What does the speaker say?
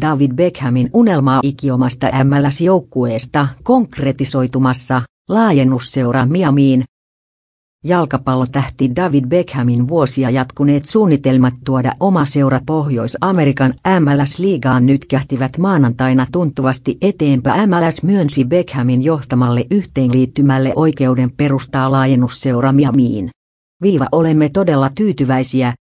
David Beckhamin unelmaa ikiomasta MLS-joukkueesta konkretisoitumassa, laajennusseura Miamiin. Jalkapallotähti David Beckhamin vuosia jatkuneet suunnitelmat tuoda oma seura Pohjois-Amerikan MLS-liigaan nyt kähtivät maanantaina tuntuvasti eteenpäin. MLS myönsi Beckhamin johtamalle yhteenliittymälle oikeuden perustaa laajennusseura Miamiin. Viiva olemme todella tyytyväisiä,